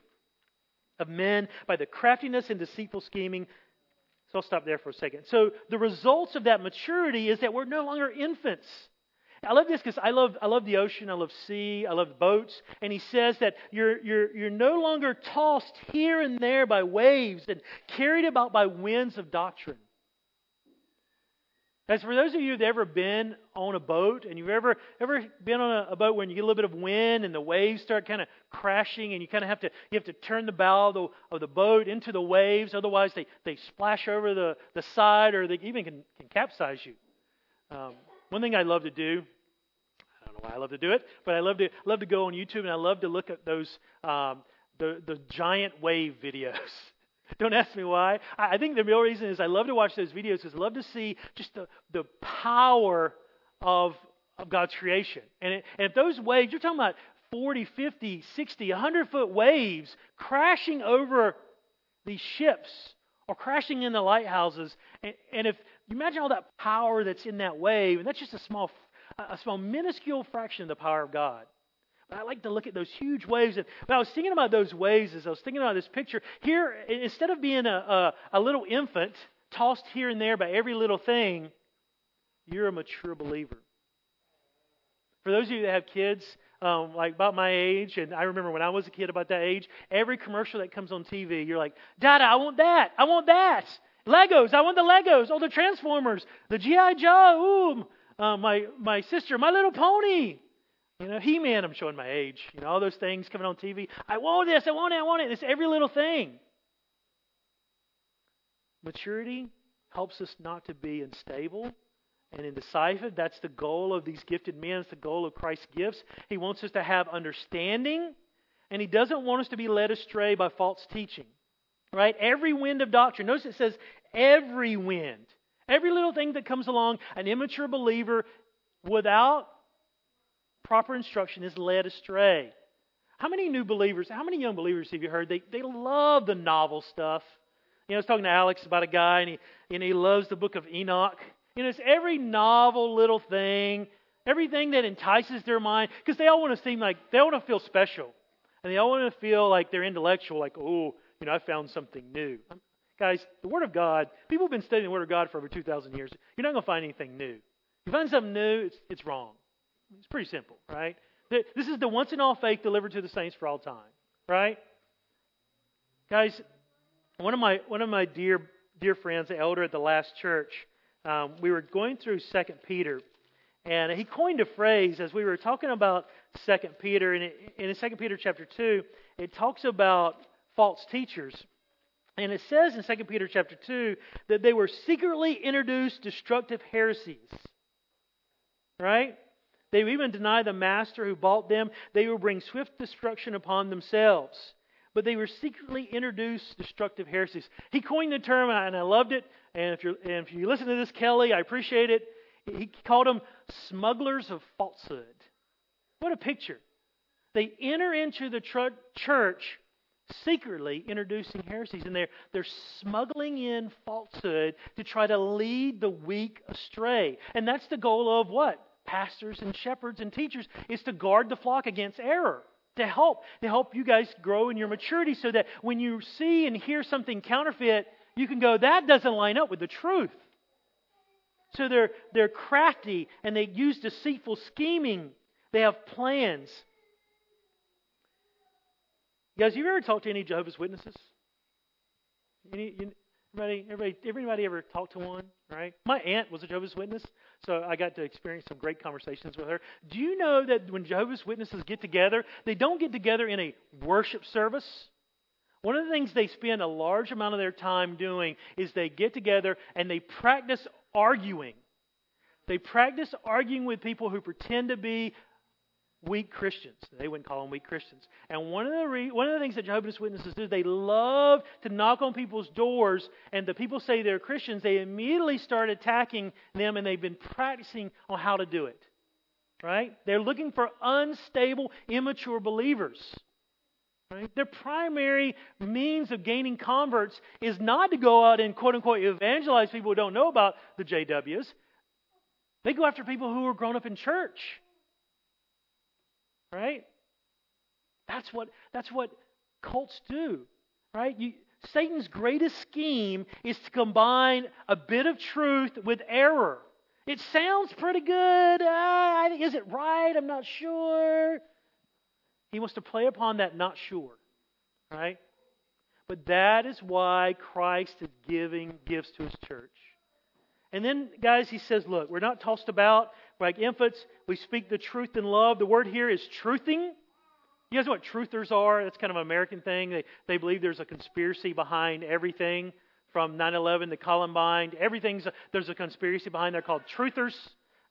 Speaker 1: of men, by the craftiness and deceitful scheming. So I'll stop there for a second. So the results of that maturity is that we're no longer infants. I love this because I love, I love the ocean, I love sea, I love boats. And he says that you're, you're, you're no longer tossed here and there by waves and carried about by winds of doctrine. As for those of you that ever been on a boat and you've ever ever been on a, a boat when you get a little bit of wind and the waves start kind of crashing and you kind of have to you have to turn the bow of the, of the boat into the waves, otherwise they, they splash over the, the side or they even can, can capsize you. Um, one thing I love to do, I don't know why I love to do it, but I love to love to go on YouTube and I love to look at those um, the the giant wave videos. Don't ask me why. I think the real reason is I love to watch those videos because I love to see just the, the power of, of God's creation. And, it, and if those waves, you're talking about 40, 50, 60, 100 foot waves crashing over these ships or crashing in the lighthouses. And, and if you imagine all that power that's in that wave, and that's just a small, a small minuscule fraction of the power of God. I like to look at those huge waves. And when I was thinking about those waves, as I was thinking about this picture, here, instead of being a, a, a little infant tossed here and there by every little thing, you're a mature believer. For those of you that have kids, um, like about my age, and I remember when I was a kid about that age, every commercial that comes on TV, you're like, Dada, I want that. I want that. Legos, I want the Legos. Oh, the Transformers, the G.I. Joe. Ooh, uh, my, my sister, My Little Pony. You know, He Man, I'm showing my age. You know, all those things coming on TV. I want this, I want it, I want it. It's every little thing. Maturity helps us not to be unstable and indecisive. That's the goal of these gifted men. It's the goal of Christ's gifts. He wants us to have understanding, and He doesn't want us to be led astray by false teaching. Right? Every wind of doctrine. Notice it says every wind. Every little thing that comes along, an immature believer without proper instruction is led astray. How many new believers, how many young believers have you heard? They, they love the novel stuff. You know, I was talking to Alex about a guy, and he, and he loves the book of Enoch. You know, it's every novel little thing, everything that entices their mind, because they all want to seem like, they want to feel special. And they all want to feel like they're intellectual, like, oh, you know, I found something new. Guys, the Word of God, people have been studying the Word of God for over 2,000 years. You're not going to find anything new. If you find something new, it's, it's wrong. It's pretty simple, right? This is the once and all faith delivered to the saints for all time, right? Guys, one of my one of my dear dear friends, the elder at the last church, um, we were going through Second Peter, and he coined a phrase as we were talking about Second Peter, and in Second Peter chapter two, it talks about false teachers, and it says in Second Peter chapter two that they were secretly introduced destructive heresies, right? They will even deny the master who bought them. They will bring swift destruction upon themselves. But they were secretly introduced destructive heresies. He coined the term, and I loved it. And if, you're, and if you listen to this, Kelly, I appreciate it. He called them smugglers of falsehood. What a picture. They enter into the tr- church secretly introducing heresies, and they're, they're smuggling in falsehood to try to lead the weak astray. And that's the goal of what? Pastors and shepherds and teachers is to guard the flock against error to help to help you guys grow in your maturity so that when you see and hear something counterfeit you can go that doesn't line up with the truth. So they're they're crafty and they use deceitful scheming. They have plans. Guys you ever talked to any jehovah's witnesses? Any, you, Everybody, everybody, everybody ever talked to one, right? My aunt was a Jehovah's Witness, so I got to experience some great conversations with her. Do you know that when Jehovah's Witnesses get together, they don't get together in a worship service? One of the things they spend a large amount of their time doing is they get together and they practice arguing. They practice arguing with people who pretend to be weak Christians. They wouldn't call them weak Christians. And one of the re- one of the things that Jehovah's Witnesses do, they love to knock on people's doors, and the people say they're Christians. They immediately start attacking them, and they've been practicing on how to do it. Right? They're looking for unstable, immature believers. Right? Their primary means of gaining converts is not to go out and quote unquote evangelize people who don't know about the JWs. They go after people who are grown up in church Right? That's what, that's what cults do. Right? You, Satan's greatest scheme is to combine a bit of truth with error. It sounds pretty good. Uh, is it right? I'm not sure. He wants to play upon that not sure. Right? But that is why Christ is giving gifts to his church. And then, guys, he says, look, we're not tossed about. Like infants. We speak the truth in love. The word here is truthing. You guys know what truthers are? That's kind of an American thing. They, they believe there's a conspiracy behind everything from 9 11 to Columbine. Everything's, a, there's a conspiracy behind. They're called truthers,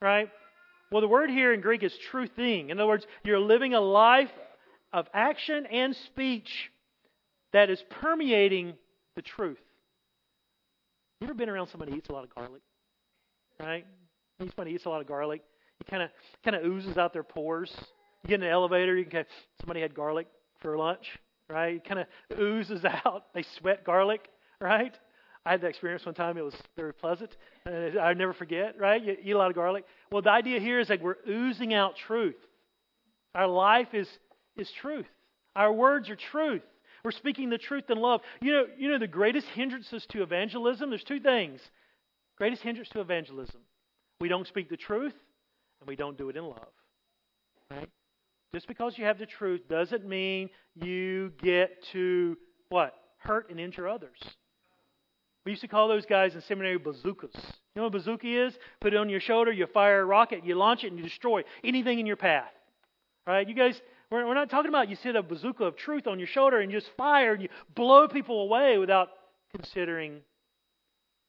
Speaker 1: right? Well, the word here in Greek is truthing. In other words, you're living a life of action and speech that is permeating the truth. You ever been around somebody who eats a lot of garlic? Right? Somebody eats a lot of garlic. It kind of kind of oozes out their pores. You get in an elevator, you can kind of, somebody had garlic for lunch, right? It kind of oozes out. They sweat garlic, right? I had that experience one time. It was very pleasant. And I never forget, right? You eat a lot of garlic. Well, the idea here is that we're oozing out truth. Our life is, is truth. Our words are truth. We're speaking the truth in love. You know, you know the greatest hindrances to evangelism? There's two things. Greatest hindrance to evangelism. We don't speak the truth, and we don't do it in love. Right? Just because you have the truth doesn't mean you get to what? Hurt and injure others. We used to call those guys in seminary bazookas. You know what a bazooka is? Put it on your shoulder, you fire a rocket, you launch it, and you destroy anything in your path. Right? You guys, we're, we're not talking about you sit a bazooka of truth on your shoulder and you just fire and you blow people away without considering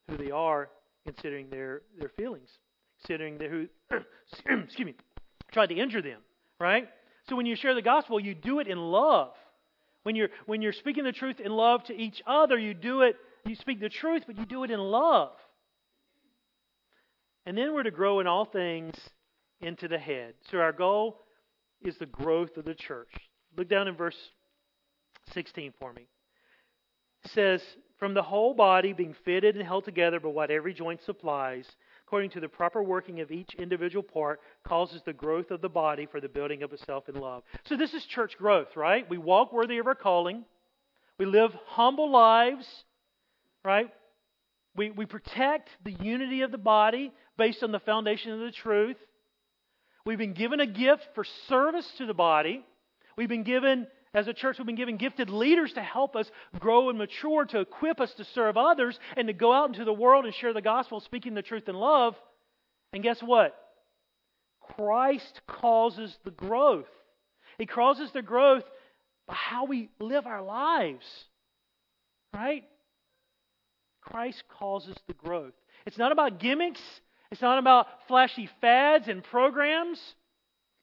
Speaker 1: who they are, considering their, their feelings, considering their, who, excuse me, tried to injure them. Right? So when you share the gospel, you do it in love. When you're, when you're speaking the truth in love to each other, you do it you speak the truth, but you do it in love. And then we're to grow in all things into the head. So our goal is the growth of the church. Look down in verse 16 for me. It says, From the whole body being fitted and held together by what every joint supplies, according to the proper working of each individual part, causes the growth of the body for the building of itself in love. So this is church growth, right? We walk worthy of our calling. We live humble lives right? We, we protect the unity of the body based on the foundation of the truth. We've been given a gift for service to the body. We've been given, as a church, we've been given gifted leaders to help us grow and mature, to equip us to serve others, and to go out into the world and share the gospel, speaking the truth in love. And guess what? Christ causes the growth. He causes the growth by how we live our lives. Right? Christ causes the growth. It's not about gimmicks, it's not about flashy fads and programs.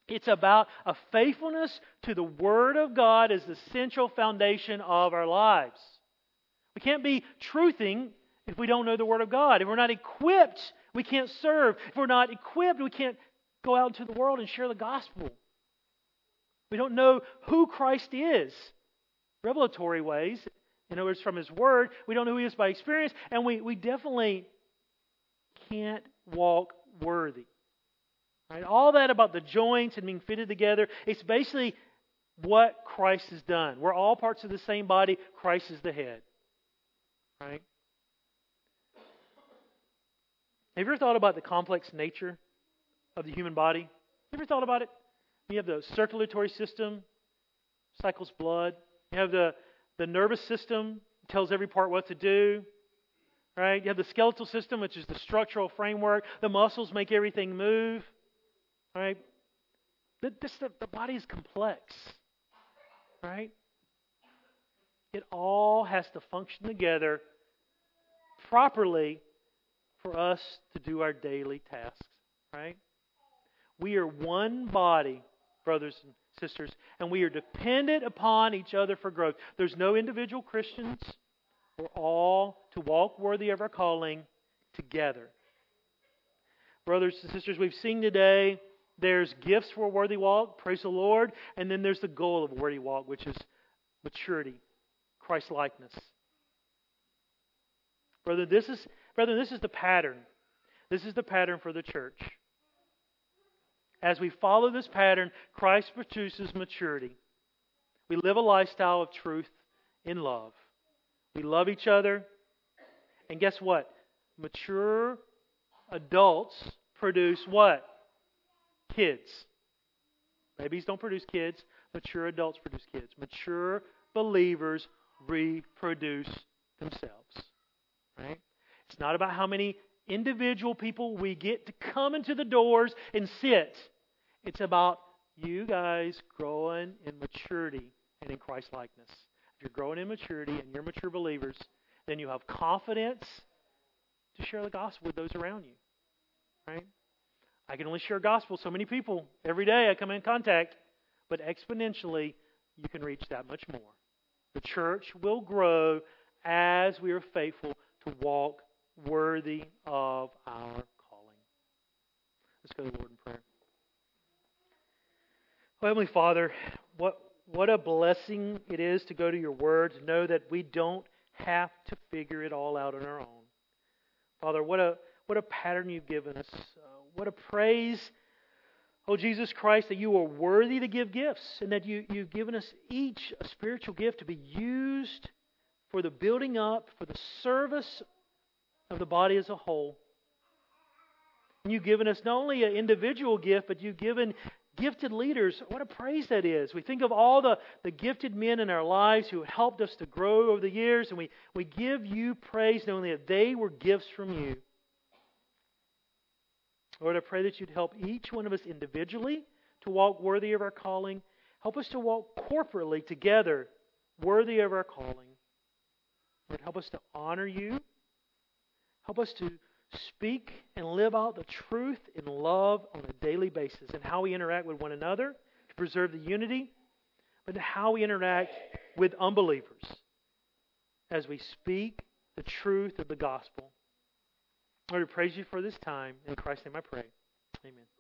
Speaker 1: It's about a faithfulness to the Word of God as the central foundation of our lives. We can't be truthing if we don't know the Word of God. If we're not equipped, we can't serve. If we're not equipped, we can't go out into the world and share the gospel. We don't know who Christ is. Revelatory ways, in other words, from His Word. We don't know who He is by experience, and we, we definitely can't walk worthy. Right? All that about the joints and being fitted together, it's basically what Christ has done. We're all parts of the same body. Christ is the head. Right? Have you ever thought about the complex nature of the human body? Have you ever thought about it? You have the circulatory system, cycles blood. You have the the nervous system tells every part what to do. Right? You have the skeletal system, which is the structural framework. The muscles make everything move. Right? This, the, the body is complex. Right? It all has to function together properly for us to do our daily tasks. Right? We are one body, brothers and sisters, and we are dependent upon each other for growth. There's no individual Christians. We're all to walk worthy of our calling together. Brothers and sisters, we've seen today there's gifts for a worthy walk, praise the Lord, and then there's the goal of a worthy walk, which is maturity, Christ likeness. Brother, this is brother, this is the pattern. This is the pattern for the church. As we follow this pattern, Christ produces maturity. We live a lifestyle of truth in love. We love each other. And guess what? Mature adults produce what? Kids. Babies don't produce kids. Mature adults produce kids. Mature believers reproduce themselves. Right? It's not about how many individual people we get to come into the doors and sit. It's about you guys growing in maturity and in Christ likeness. If you're growing in maturity and you're mature believers, then you have confidence to share the gospel with those around you. Right? I can only share gospel so many people every day I come in contact, but exponentially you can reach that much more. The church will grow as we are faithful to walk worthy of our calling. Let's go to the Lord in prayer. Oh, Heavenly Father, what what a blessing it is to go to your word, to know that we don't have to figure it all out on our own. Father, what a what a pattern you've given us. Uh, what a praise, oh Jesus Christ, that you are worthy to give gifts and that you, you've given us each a spiritual gift to be used for the building up, for the service of the body as a whole. And you've given us not only an individual gift, but you've given gifted leaders. What a praise that is. We think of all the, the gifted men in our lives who helped us to grow over the years, and we, we give you praise knowing that they were gifts from you. Lord, I pray that you'd help each one of us individually to walk worthy of our calling. Help us to walk corporately together worthy of our calling. Lord, help us to honor you. Help us to speak and live out the truth in love on a daily basis and how we interact with one another to preserve the unity, but how we interact with unbelievers as we speak the truth of the gospel. Lord, we praise you for this time. In Christ's name I pray. Amen.